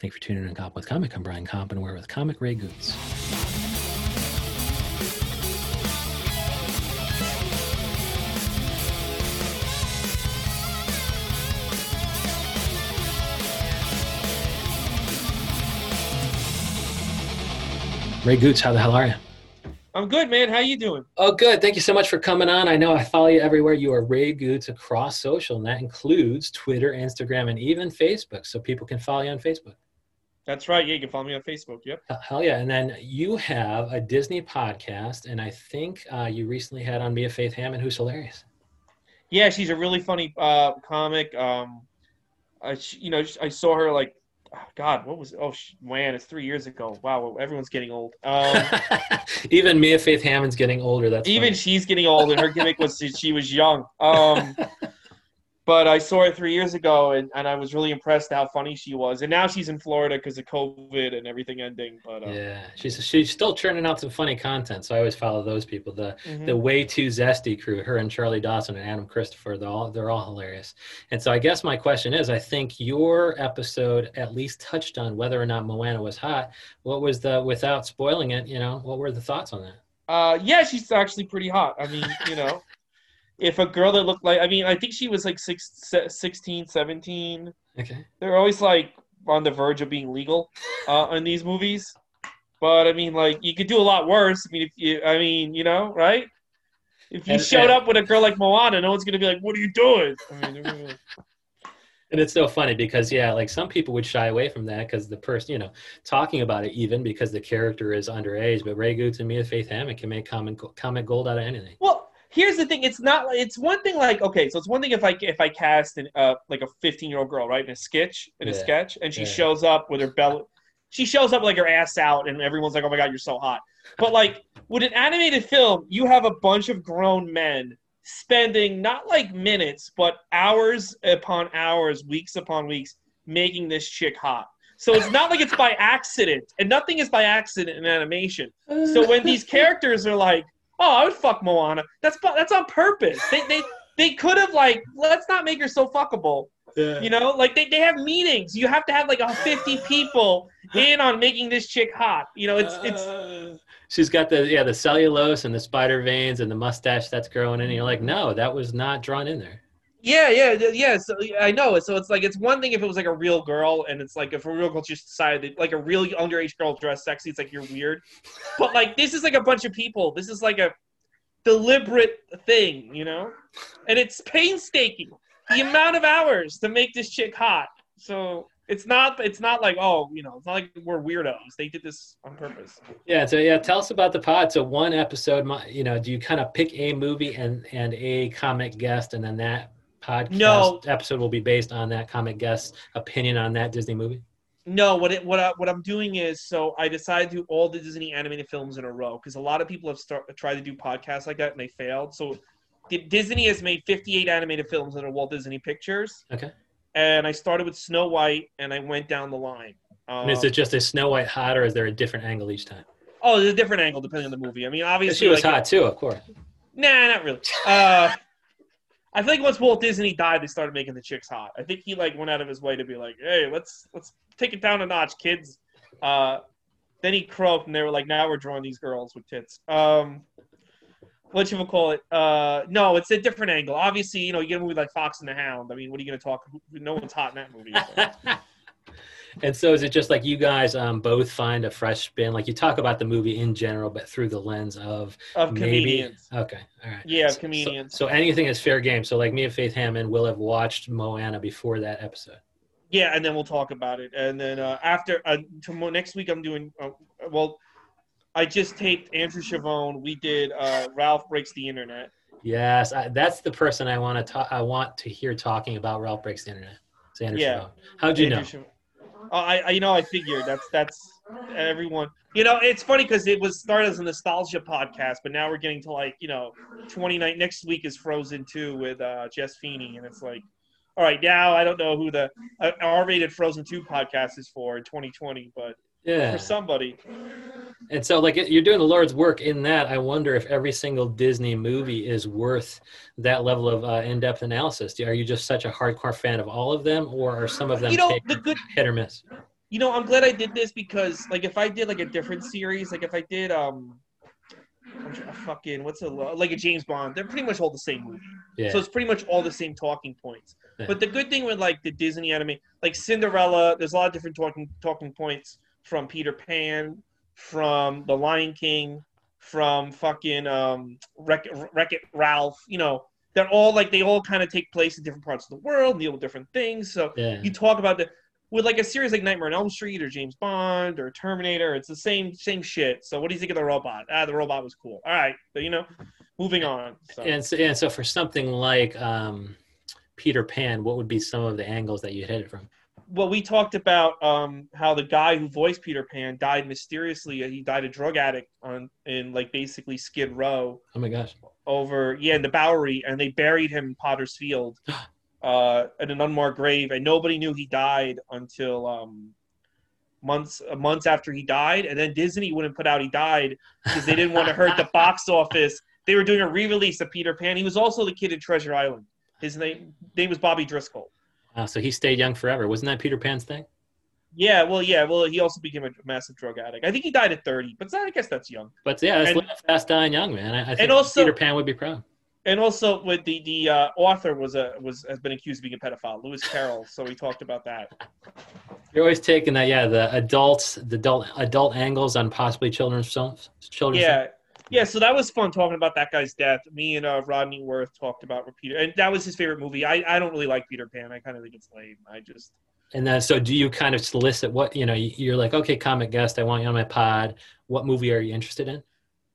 Thank you for tuning in to Comp with Comic. I'm Brian Comp, and we're with Comic Ray Goots. Ray Goots, how the hell are you? I'm good, man. How you doing? Oh, good. Thank you so much for coming on. I know I follow you everywhere. You are Ray Goots across social, and that includes Twitter, Instagram, and even Facebook, so people can follow you on Facebook. That's right. Yeah, you can follow me on Facebook. Yep. Hell yeah. And then you have a Disney podcast, and I think uh, you recently had on Mia Faith Hammond, who's hilarious. Yeah, she's a really funny uh, comic. Um, I, you know, I saw her like God, what was? Oh man, it's three years ago. Wow, everyone's getting old. Um, even Mia Faith Hammond's getting older. That's even funny. she's getting old, and her gimmick was she was young. Um, but I saw her three years ago, and, and I was really impressed how funny she was. And now she's in Florida because of COVID and everything ending. But uh, yeah, she's she's still churning out some funny content. So I always follow those people. The mm-hmm. the way too zesty crew, her and Charlie Dawson and Adam Christopher. They're all they're all hilarious. And so I guess my question is, I think your episode at least touched on whether or not Moana was hot. What was the without spoiling it? You know, what were the thoughts on that? Uh, yeah, she's actually pretty hot. I mean, you know if a girl that looked like I mean I think she was like six, 16, 17. Okay. They're always like on the verge of being legal uh, in these movies. But I mean like you could do a lot worse. I mean if you I mean, you know, right? If you and, showed and, up with a girl like Moana, no one's gonna be like, What are you doing? I mean, and it's so funny because yeah like some people would shy away from that because the person you know talking about it even because the character is underage but ray goots and mia faith hammond can make comic, comic gold out of anything well here's the thing it's not it's one thing like okay so it's one thing if i if i cast an uh like a 15 year old girl right in a sketch in a sketch and she yeah. shows up with her belly she shows up like her ass out and everyone's like oh my god you're so hot. But like with an animated film you have a bunch of grown men spending not like minutes but hours upon hours weeks upon weeks making this chick hot. So it's not like it's by accident and nothing is by accident in animation. So when these characters are like oh, I would fuck Moana. That's that's on purpose. They they they could have like let's not make her so fuckable. Yeah. You know, like they, they have meetings. You have to have like a fifty people in on making this chick hot. You know, it's it's. Uh, she's got the yeah the cellulose and the spider veins and the mustache that's growing in. And you're like, no, that was not drawn in there. Yeah, yeah, yeah. So I know. So it's like it's one thing if it was like a real girl, and it's like if a real just decided like a real underage girl dressed sexy, it's like you're weird. But like this is like a bunch of people. This is like a deliberate thing, you know, and it's painstaking. The amount of hours to make this chick hot. So it's not it's not like oh you know it's not like we're weirdos they did this on purpose yeah so yeah tell us about the pod so one episode you know do you kind of pick a movie and and a comic guest and then that podcast no. episode will be based on that comic guest opinion on that Disney movie? No, what it, what I, what I'm doing is so I decided to do all the Disney animated films in a row because a lot of people have start, tried to do podcasts like that and they failed. So Disney has made 58 animated films that are Walt Disney Pictures. Okay. And I started with Snow White and I went down the line. Um, is it just a Snow White hot or is there a different angle each time? Oh, there's a different angle depending on the movie. I mean, obviously she was like, hot too, of course. Nah, not really. Uh, I think once Walt Disney died, they started making the chicks hot. I think he like went out of his way to be like, "Hey, let's let's take it down a notch, kids." Uh, then he croaked, and they were like, "Now we're drawing these girls with tits." Um, what you call it? Uh, no, it's a different angle. Obviously, you know, you get a movie like Fox and the Hound. I mean, what are you going to talk? No one's hot in that movie. And so is it just like you guys um, both find a fresh spin? Like you talk about the movie in general, but through the lens of of maybe, comedians. Okay, all right. Yeah, so, comedians. So, so, anything is fair game. So like me and Faith Hammond will have watched Moana before that episode. Yeah, and then we'll talk about it. And then uh, after uh, tomorrow, next week, I'm doing uh, well. I just taped Andrew Chavone. We did uh, Ralph breaks the internet. Yes, I, that's the person I want to talk. I want to hear talking about Ralph breaks the internet. It's Andrew yeah. Chavone. How'd you Andrew know? I, I, you know, I figured that's that's everyone. You know, it's funny because it was started as a nostalgia podcast, but now we're getting to like, you know, 29. Next week is Frozen 2 with uh, Jess Feeney, and it's like, all right, now I don't know who the uh, R-rated Frozen 2 podcast is for in 2020, but yeah, for somebody. And so, like, you're doing the Lord's work in that. I wonder if every single Disney movie is worth that level of uh, in-depth analysis. Are you just such a hardcore fan of all of them, or are some of them you know, the good, hit or miss? You know, I'm glad I did this because, like, if I did like a different series, like if I did, um, a fucking what's a like a James Bond, they're pretty much all the same movie. Yeah. So it's pretty much all the same talking points. Yeah. But the good thing with like the Disney anime, like Cinderella, there's a lot of different talking talking points from Peter Pan, from The Lion King, from fucking um Wreck It Ralph. You know, they're all like they all kind of take place in different parts of the world, deal with different things. So yeah. you talk about the with like a series like Nightmare on Elm Street or James Bond or Terminator, it's the same same shit. So what do you think of the robot? Ah, the robot was cool. All right, but you know, moving on. So. And so, and so for something like um, Peter Pan, what would be some of the angles that you hit it from? Well, we talked about um, how the guy who voiced Peter Pan died mysteriously. He died a drug addict on in like basically Skid Row. Oh my gosh! Over yeah, in the Bowery, and they buried him in Potter's Field. uh, in an unmarked grave, and nobody knew he died until um, months uh, months after he died. And then Disney wouldn't put out he died because they didn't want to hurt the box office. They were doing a re-release of Peter Pan. He was also the kid in Treasure Island. His name name was Bobby Driscoll. Wow, so he stayed young forever. Wasn't that Peter Pan's thing? Yeah, well, yeah, well, he also became a massive drug addict. I think he died at thirty, but I guess that's young. But yeah, that's and, fast dying young, man. I, I think and also, Peter Pan would be proud and also with the the uh, author was a was has been accused of being a pedophile, Lewis Carroll. So we talked about that. You're always taking that, yeah, the adults, the adult adult angles on possibly children's films, children's. Yeah, films. Yeah. So that was fun talking about that guy's death. Me and uh, Rodney Worth talked about Peter, and that was his favorite movie. I I don't really like Peter Pan. I kind of think it's lame. I just. And then, so do you kind of solicit what you know? You're like, okay, comic guest, I want you on my pod. What movie are you interested in?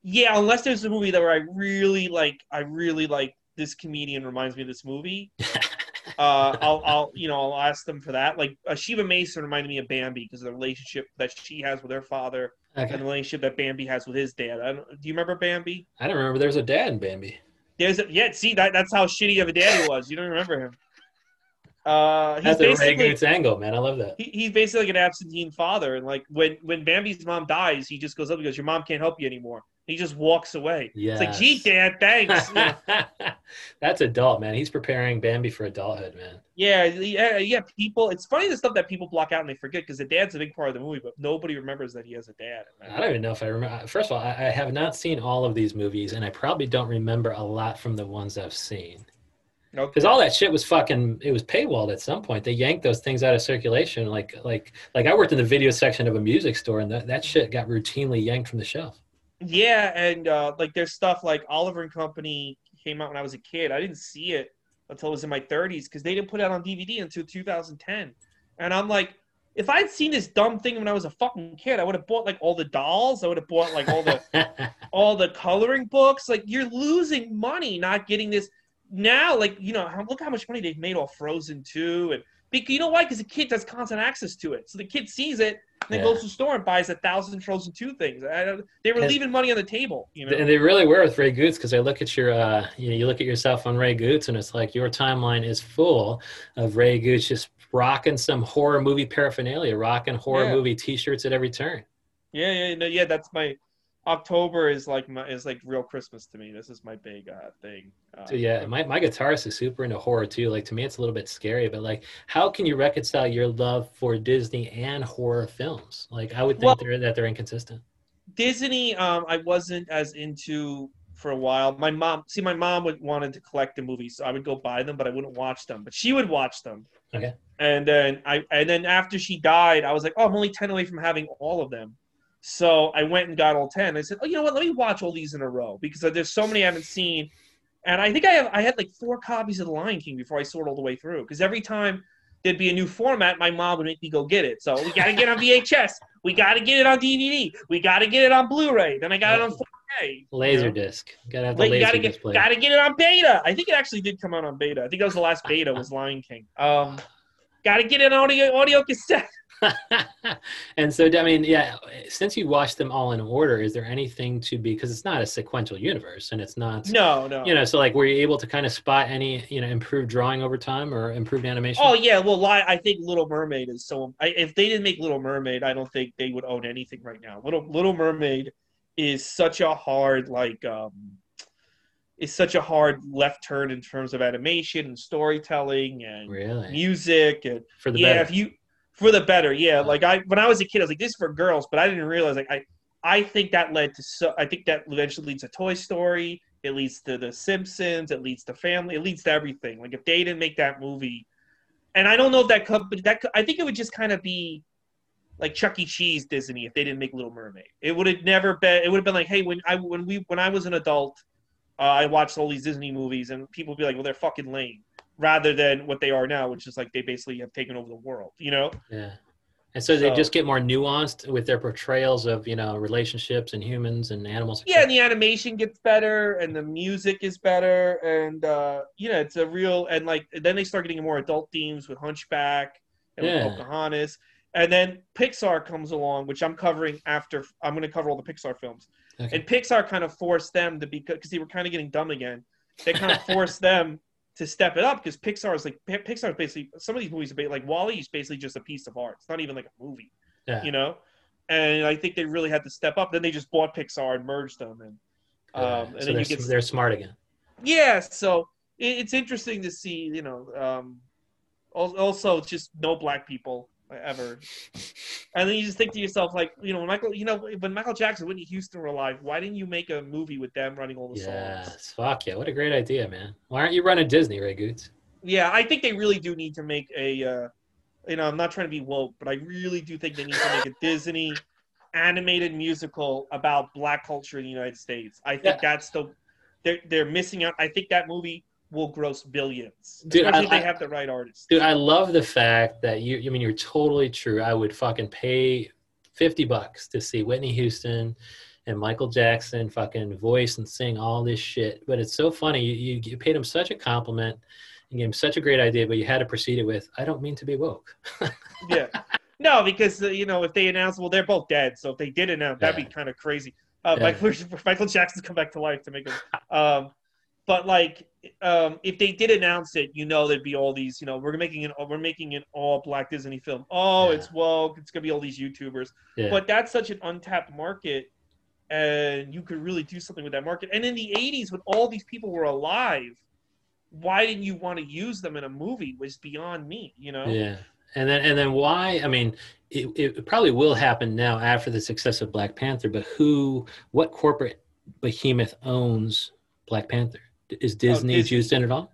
yeah, unless there's a movie that where I really like, I really like this comedian reminds me of this movie. uh, I'll, I'll, you know, I'll ask them for that. Like uh, Shiva Mason reminded me of Bambi because of the relationship that she has with her father okay. and the relationship that Bambi has with his dad. do you remember Bambi? I don't remember. There's a dad in Bambi. There's a, yeah. See that that's how shitty of a dad he was. You don't remember him. Uh, he's That's a Ray Goots angle, man. I love that. He, he's basically like an absentee father, and like when when Bambi's mom dies, he just goes up and goes, "Your mom can't help you anymore." He just walks away. Yeah. It's like, gee, Dad, thanks. That's adult, man. He's preparing Bambi for adulthood, man. Yeah, yeah, yeah. People, it's funny the stuff that people block out and they forget because the dad's a big part of the movie, but nobody remembers that he has a dad. I don't even know if I remember. First of all, I, I have not seen all of these movies, and I probably don't remember a lot from the ones I've seen. Because okay. all that shit was fucking, it was paywalled at some point. They yanked those things out of circulation. Like, like, like I worked in the video section of a music store, and that, that shit got routinely yanked from the shelf. Yeah, and uh, like there's stuff like Oliver and Company came out when I was a kid. I didn't see it until I was in my 30s because they didn't put it out on DVD until 2010. And I'm like, if I'd seen this dumb thing when I was a fucking kid, I would have bought like all the dolls. I would have bought like all the all the coloring books. Like you're losing money not getting this now. Like you know, look how much money they've made off Frozen 2 and you know why? Because the kid has constant access to it. So the kid sees it and then yeah. goes to the store and buys a thousand Frozen Two things. they were and, leaving money on the table. You know? And they really were with Ray Goots because I look at your, uh, you know, you look at yourself on Ray Goots and it's like your timeline is full of Ray Goots just rocking some horror movie paraphernalia, rocking horror yeah. movie T-shirts at every turn. Yeah, yeah, no, yeah. That's my October is like my is like real Christmas to me. This is my big uh, thing. Uh, so yeah, my, my guitarist is super into horror too. Like to me, it's a little bit scary, but like, how can you reconcile your love for Disney and horror films? Like, I would think well, they're, that they're inconsistent. Disney, um, I wasn't as into for a while. My mom, see, my mom would wanted to collect the movies, so I would go buy them, but I wouldn't watch them. But she would watch them. Okay. And then I, and then after she died, I was like, oh, I'm only ten away from having all of them. So I went and got all ten. I said, "Oh, you know what? Let me watch all these in a row because there's so many I haven't seen." And I think I have I had like four copies of The Lion King before I saw it all the way through. Because every time there'd be a new format, my mom would make me go get it. So we got to get on VHS. We got to get it on DVD. We got to get it on Blu-ray. Then I got it on 4K. Laser disc. Gotta have the like, laser gotta get, Gotta get it on beta. I think it actually did come out on beta. I think that was the last beta was Lion King. Um, gotta get an audio audio cassette. and so, I mean, yeah, since you watched them all in order, is there anything to be, because it's not a sequential universe and it's not, no, no, you know, so like, were you able to kind of spot any, you know, improved drawing over time or improved animation? Oh, yeah. Well, I think Little Mermaid is so, I, if they didn't make Little Mermaid, I don't think they would own anything right now. Little, Little Mermaid is such a hard, like, um, is such a hard left turn in terms of animation and storytelling and really? music and for the yeah better. if you For the better, yeah. Like I when I was a kid, I was like, this is for girls, but I didn't realize like I I think that led to so I think that eventually leads to Toy Story. It leads to The Simpsons. It leads to Family. It leads to everything. Like if they didn't make that movie, and I don't know if that company that I think it would just kind of be like Chuck E. Cheese Disney if they didn't make Little Mermaid. It would have never been. It would have been like, hey, when I when we when I was an adult, uh, I watched all these Disney movies, and people be like, well, they're fucking lame, rather than what they are now, which is like they basically have taken over the world. You know? Yeah. And so they just get more nuanced with their portrayals of you know relationships and humans and animals. Yeah, and the animation gets better, and the music is better, and uh, you know it's a real and like then they start getting more adult themes with Hunchback and yeah. with Pocahontas, and then Pixar comes along, which I'm covering after. I'm going to cover all the Pixar films, okay. and Pixar kind of forced them to be because they were kind of getting dumb again. They kind of forced them to step it up because Pixar is like Pixar is basically some of these movies are like WALL-E is basically just a piece of art. It's not even like a movie, yeah. you know. And I think they really had to step up. Then they just bought Pixar and merged them, and um, and so then you get they're smart again. Yeah, so it, it's interesting to see. You know, um, also just no black people ever. And then you just think to yourself, like, you know, when Michael, you know, when Michael Jackson, Whitney Houston were alive, why didn't you make a movie with them running all the yes, songs? fuck yeah, what a great idea, man. Why aren't you running Disney, Ray Goots? Yeah, I think they really do need to make a. Uh, you know, I'm not trying to be woke, but I really do think they need to make a Disney animated musical about Black culture in the United States. I think yeah. that's the they're they're missing out. I think that movie will gross billions. Dude, I, they have the right artists. Dude, I love the fact that you. I mean, you're totally true. I would fucking pay fifty bucks to see Whitney Houston and Michael Jackson fucking voice and sing all this shit. But it's so funny. You, you, paid him such a compliment. You gave him such a great idea, but you had to proceed it with, "I don't mean to be woke." yeah. No, because uh, you know if they announce, well, they're both dead. So if they did announce, that'd be kind of crazy. Uh, yeah. Michael, Michael Jackson's come back to life to make him. Um, but like um, if they did announce it, you know, there'd be all these, you know, we're making an we're making an all black Disney film. Oh, yeah. it's woke. It's gonna be all these YouTubers. Yeah. But that's such an untapped market, and you could really do something with that market. And in the '80s, when all these people were alive, why didn't you want to use them in a movie? Was beyond me, you know. Yeah. And then, and then why? I mean, it, it probably will happen now after the success of Black Panther. But who, what corporate behemoth owns Black Panther? Is oh, Disney, oh, Disney. juiced in at all?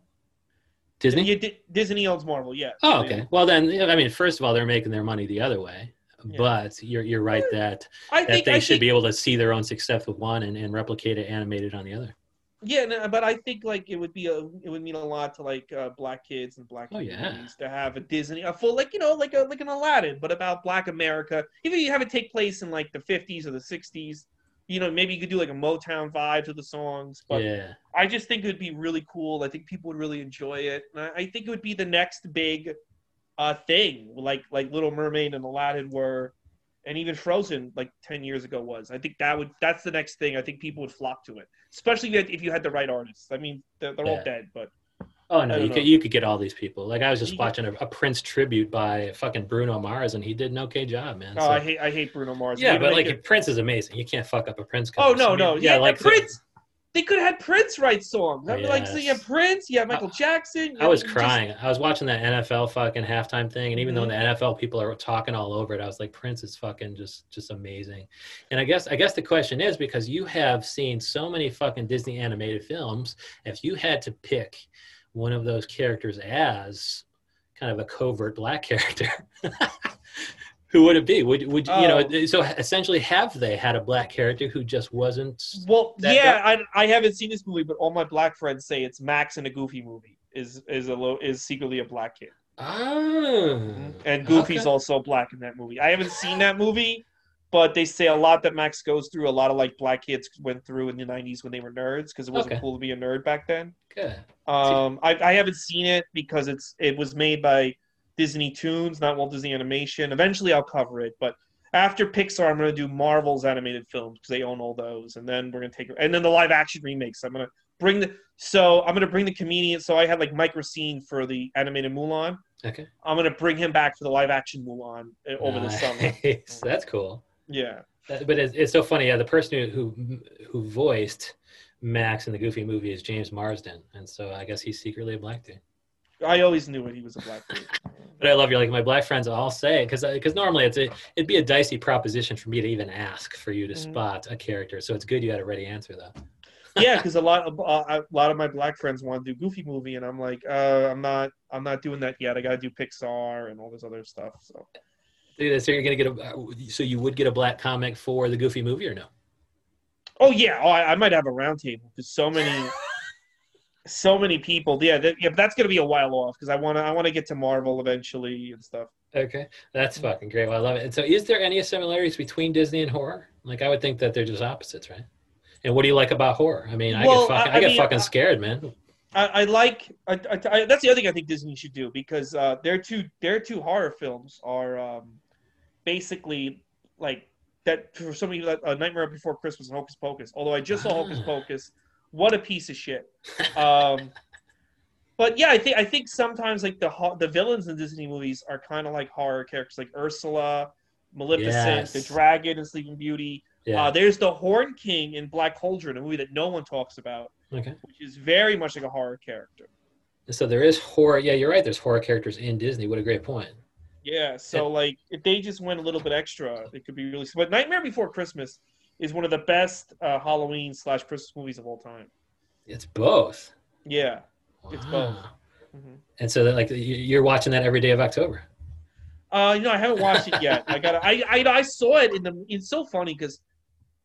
Disney? Yeah, D- Disney owns Marvel. Yeah. Oh, okay. Well, then, I mean, first of all, they're making their money the other way. Yeah. But you're you're right that I that think, they I should think, be able to see their own success with one and, and replicate it animated on the other. Yeah, no, but I think like it would be a it would mean a lot to like uh, black kids and black oh, yeah. to have a Disney a full like you know like a like an Aladdin, but about Black America. Even if you have it take place in like the fifties or the sixties, you know, maybe you could do like a Motown vibe to the songs. But yeah. I just think it would be really cool. I think people would really enjoy it. And I think it would be the next big uh, thing, like like Little Mermaid and Aladdin were, and even Frozen like ten years ago was. I think that would that's the next thing. I think people would flock to it, especially if you had the right artists. I mean, they're, they're yeah. all dead, but Oh no, you could you could get all these people. Like I was just watching a, a, Prince tribute by fucking Bruno Mars, and he did an okay job, man. Oh, so, I hate I hate Bruno Mars. Yeah, but like it, Prince is amazing. You can't fuck up a Prince. Cover. Oh no, no, yeah, yeah like Prince. they could have had Prince write songs. Oh, yes. Like so you have Prince, you have Michael Jackson. I was crying. Just... I was watching that NFL fucking halftime thing, and even mm-hmm. though the NFL people are talking all over it, I was like, Prince is fucking just just amazing. And I guess I guess the question is because you have seen so many fucking Disney animated films, if you had to pick one of those characters as kind of a covert black character, who would it be? Would would you know? Oh. So essentially, have they had a black character who just wasn't? Well, yeah, I, I haven't seen this movie, but all my black friends say it's Max in a Goofy movie. Is is a lo, is secretly a black kid. Oh, and Goofy's okay. also black in that movie. I haven't seen that movie, but they say a lot that Max goes through. A lot of like black kids went through in the '90s when they were nerds because it wasn't okay. cool to be a nerd back then. Good. Um, I, I haven't seen it because it's it was made by Disney Toons, not Walt Disney Animation. Eventually, I'll cover it, but after Pixar, I'm going to do Marvel's animated films because they own all those, and then we're going to take and then the live action remakes. I'm going to bring the so I'm going to bring the comedian. So I had like Mike Racine for the animated Mulan. Okay. I'm going to bring him back for the live action Mulan uh, over nice. the summer. That's cool. Yeah. But it's, it's so funny. Yeah, the person who who, who voiced Max in the Goofy movie is James Marsden, and so I guess he's secretly a black dude. I always knew it. He was a black dude. but I love you. Like my black friends all say, because because normally it's a it'd be a dicey proposition for me to even ask for you to mm-hmm. spot a character. So it's good you had a ready answer though. yeah, because a lot of uh, a lot of my black friends want to do Goofy movie, and I'm like, uh, I'm not I'm not doing that yet. I got to do Pixar and all this other stuff. So. So you're gonna get a so you would get a black comic for the Goofy movie or no? Oh yeah, oh, I, I might have a roundtable because so many so many people. Yeah, that, yeah, that's gonna be a while off because I wanna I wanna get to Marvel eventually and stuff. Okay, that's fucking great. Well, I love it. And so, is there any similarities between Disney and horror? Like, I would think that they're just opposites, right? And what do you like about horror? I mean, I well, get fucking, I, I, I get mean, fucking scared, man. I, I like. I, that's the other thing I think Disney should do because uh, their two their two horror films are um, basically like that for some of you, like, uh, Nightmare Before Christmas and Hocus Pocus. Although I just saw Hocus ah. Pocus, what a piece of shit. Um, but yeah, I think I think sometimes like the the villains in Disney movies are kind of like horror characters, like Ursula, Maleficent, yes. the Dragon in Sleeping Beauty. Yeah. Uh, there's the Horn King in Black Cauldron, a movie that no one talks about, okay. which is very much like a horror character. So there is horror. Yeah, you're right. There's horror characters in Disney. What a great point. Yeah. So yeah. like, if they just went a little bit extra, it could be really. But Nightmare Before Christmas is one of the best uh, Halloween slash Christmas movies of all time. It's both. Yeah, wow. it's both. Mm-hmm. And so, that, like, you're watching that every day of October. Uh, you know, I haven't watched it yet. I got. I, I I saw it in the. It's so funny because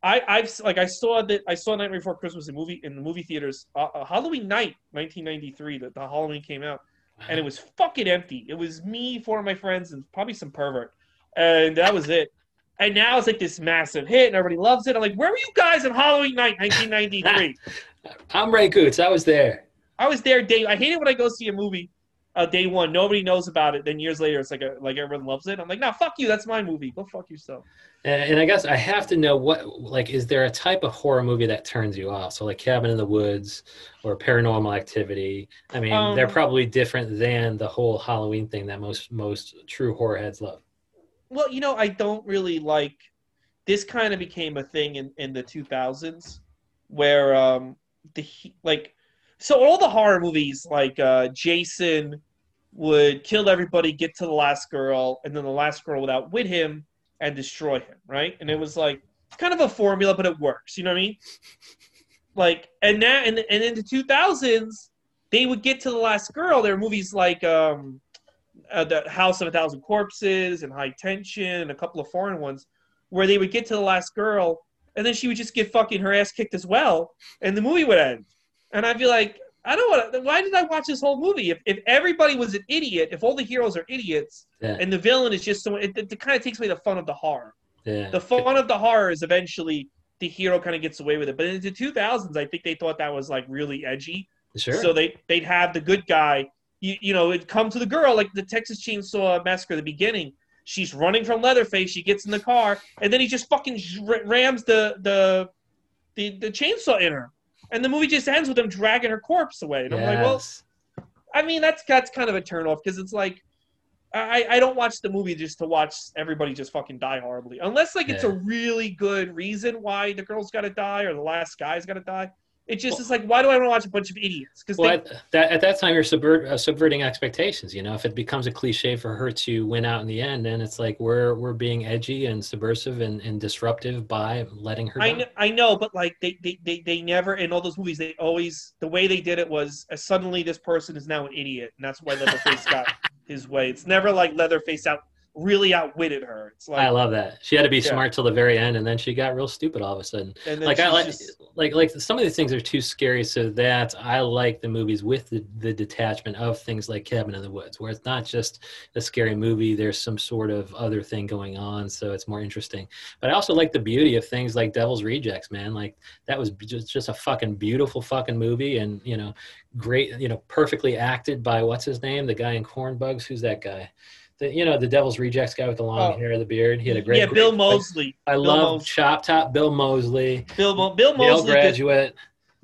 I I've like I saw that I saw Nightmare Before Christmas in movie in the movie theaters uh, uh, Halloween night 1993 that the Halloween came out, and it was fucking empty. It was me, four of my friends, and probably some pervert, and that was it. And now it's like this massive hit, and everybody loves it. I'm like, where were you guys on Halloween night, 1993? I'm Ray Goots. I was there. I was there Dave. I hate it when I go see a movie uh, day one. Nobody knows about it. Then years later, it's like a, like everyone loves it. I'm like, no, fuck you. That's my movie. Go fuck yourself. And, and I guess I have to know what like is there a type of horror movie that turns you off? So like Cabin in the Woods or Paranormal Activity. I mean, um, they're probably different than the whole Halloween thing that most most true horror heads love well, you know, I don't really like. This kind of became a thing in in the 2000s, where um the like, so all the horror movies like uh Jason would kill everybody, get to the last girl, and then the last girl would outwit him and destroy him, right? And it was like kind of a formula, but it works. You know what I mean? Like, and now and and in the 2000s, they would get to the last girl. There are movies like um uh, the House of a Thousand Corpses and High Tension and a couple of foreign ones, where they would get to the last girl and then she would just get fucking her ass kicked as well, and the movie would end. And I'd be like, I don't want. Why did I watch this whole movie? If if everybody was an idiot, if all the heroes are idiots, yeah. and the villain is just someone, it, it, it kind of takes away the fun of the horror. Yeah. The fun of the horror is eventually the hero kind of gets away with it. But in the 2000s, I think they thought that was like really edgy. Sure. So they they'd have the good guy you, you know, it come to the girl like the Texas Chainsaw Massacre at the beginning. She's running from Leatherface. She gets in the car, and then he just fucking rams the the the, the chainsaw in her, and the movie just ends with him dragging her corpse away. And yes. I'm like, well, I mean, that's that's kind of a turnoff because it's like. I, I don't watch the movie just to watch everybody just fucking die horribly. Unless like yeah. it's a really good reason why the girl's got to die or the last guy's got to die. It just well, is like, why do I want to watch a bunch of idiots? Because well, at that at that time you're subvert, uh, subverting expectations. You know, if it becomes a cliche for her to win out in the end, then it's like we're we're being edgy and subversive and, and disruptive by letting her. I know, I know, but like they, they they they never in all those movies they always the way they did it was uh, suddenly this person is now an idiot, and that's why Leatherface got his way. It's never like Leatherface out really outwitted her. It's like I love that. She had to be yeah. smart till the very end, and then she got real stupid all of a sudden. like I like, just... like like some of these things are too scary, so that I like the movies with the, the detachment of things like Cabin in the Woods, where it's not just a scary movie. There's some sort of other thing going on, so it's more interesting. But I also like the beauty of things like Devil's Rejects, man. Like that was just just a fucking beautiful fucking movie, and you know, great, you know, perfectly acted by what's his name, the guy in Corn Bugs. Who's that guy? The you know the Devil's Rejects guy with the long oh. hair, the beard. He had a great. Yeah, Bill Moseley. I Bill love. Chop Top. Bill Moseley. Bill Mo- Bill Moseley. graduate.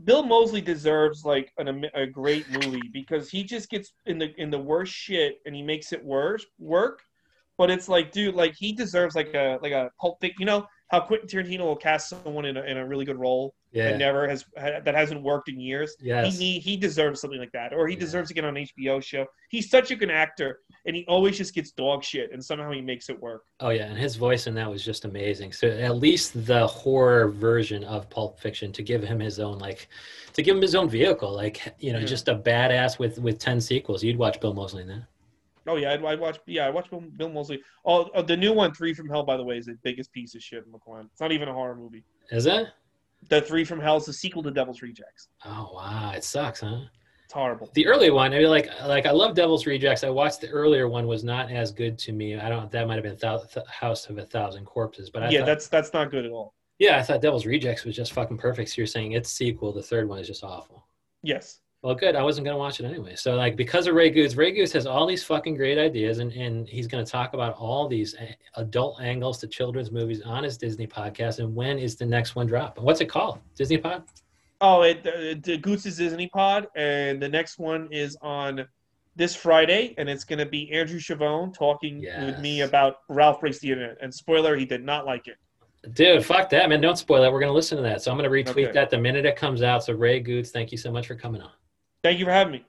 Bill Moseley deserves like an, a great movie because he just gets in the in the worst shit and he makes it worse work. but it's like, dude, like he deserves like a like a pulp thing. You know how Quentin Tarantino will cast someone in a, in a really good role Yeah. that never has that hasn't worked in years. Yes. He, he he deserves something like that, or he Yeah. deserves to get on an HBO show. He's such a good actor, and he always just gets dog shit, and somehow he makes it work. Oh yeah, and his voice in that was just amazing. So at least the horror version of Pulp Fiction to give him his own like, to give him his own vehicle, like you know, Yeah. just a badass with with ten sequels. You'd watch Bill Moseley in that. Oh yeah, I'd, I'd watch. Yeah, I watch Bill, Bill Moseley. Oh, oh, the new one, Three from Hell, by the way, is the biggest piece of shit in McClellan. It's not even a horror movie. Is it? The Three from Hell is the sequel to Devil's Rejects. Oh wow, it sucks, huh? It's horrible. The early one, I mean, like like I love Devil's Rejects. I watched the earlier one was not as good to me. I don't. That might have been Thou- Th- House of a Thousand Corpses, but I yeah, thought, that's that's not good at all. yeah, I thought Devil's Rejects was just fucking perfect. So you're saying its sequel, the third one, is just awful. Yes. Well, good. I wasn't going to watch it anyway. So, like, because of Ray Goots, Ray Goots has all these fucking great ideas, and, and he's going to talk about all these eh, adult angles to children's movies on his Disney podcast. And when is the next one drop? And what's it called? Disney Pod? Oh, it, it, the Goose's Disney Pod, and the next one is on this Friday, and it's going to be Andrew Chavone talking with me about Ralph Breaks the Internet. And spoiler, he did not like it. Dude, fuck that, man. Don't spoil that. We're going to listen to that. So, I'm going to retweet Okay. that the minute it comes out. So, Ray Goots, thank you so much for coming on. Thank you for having me.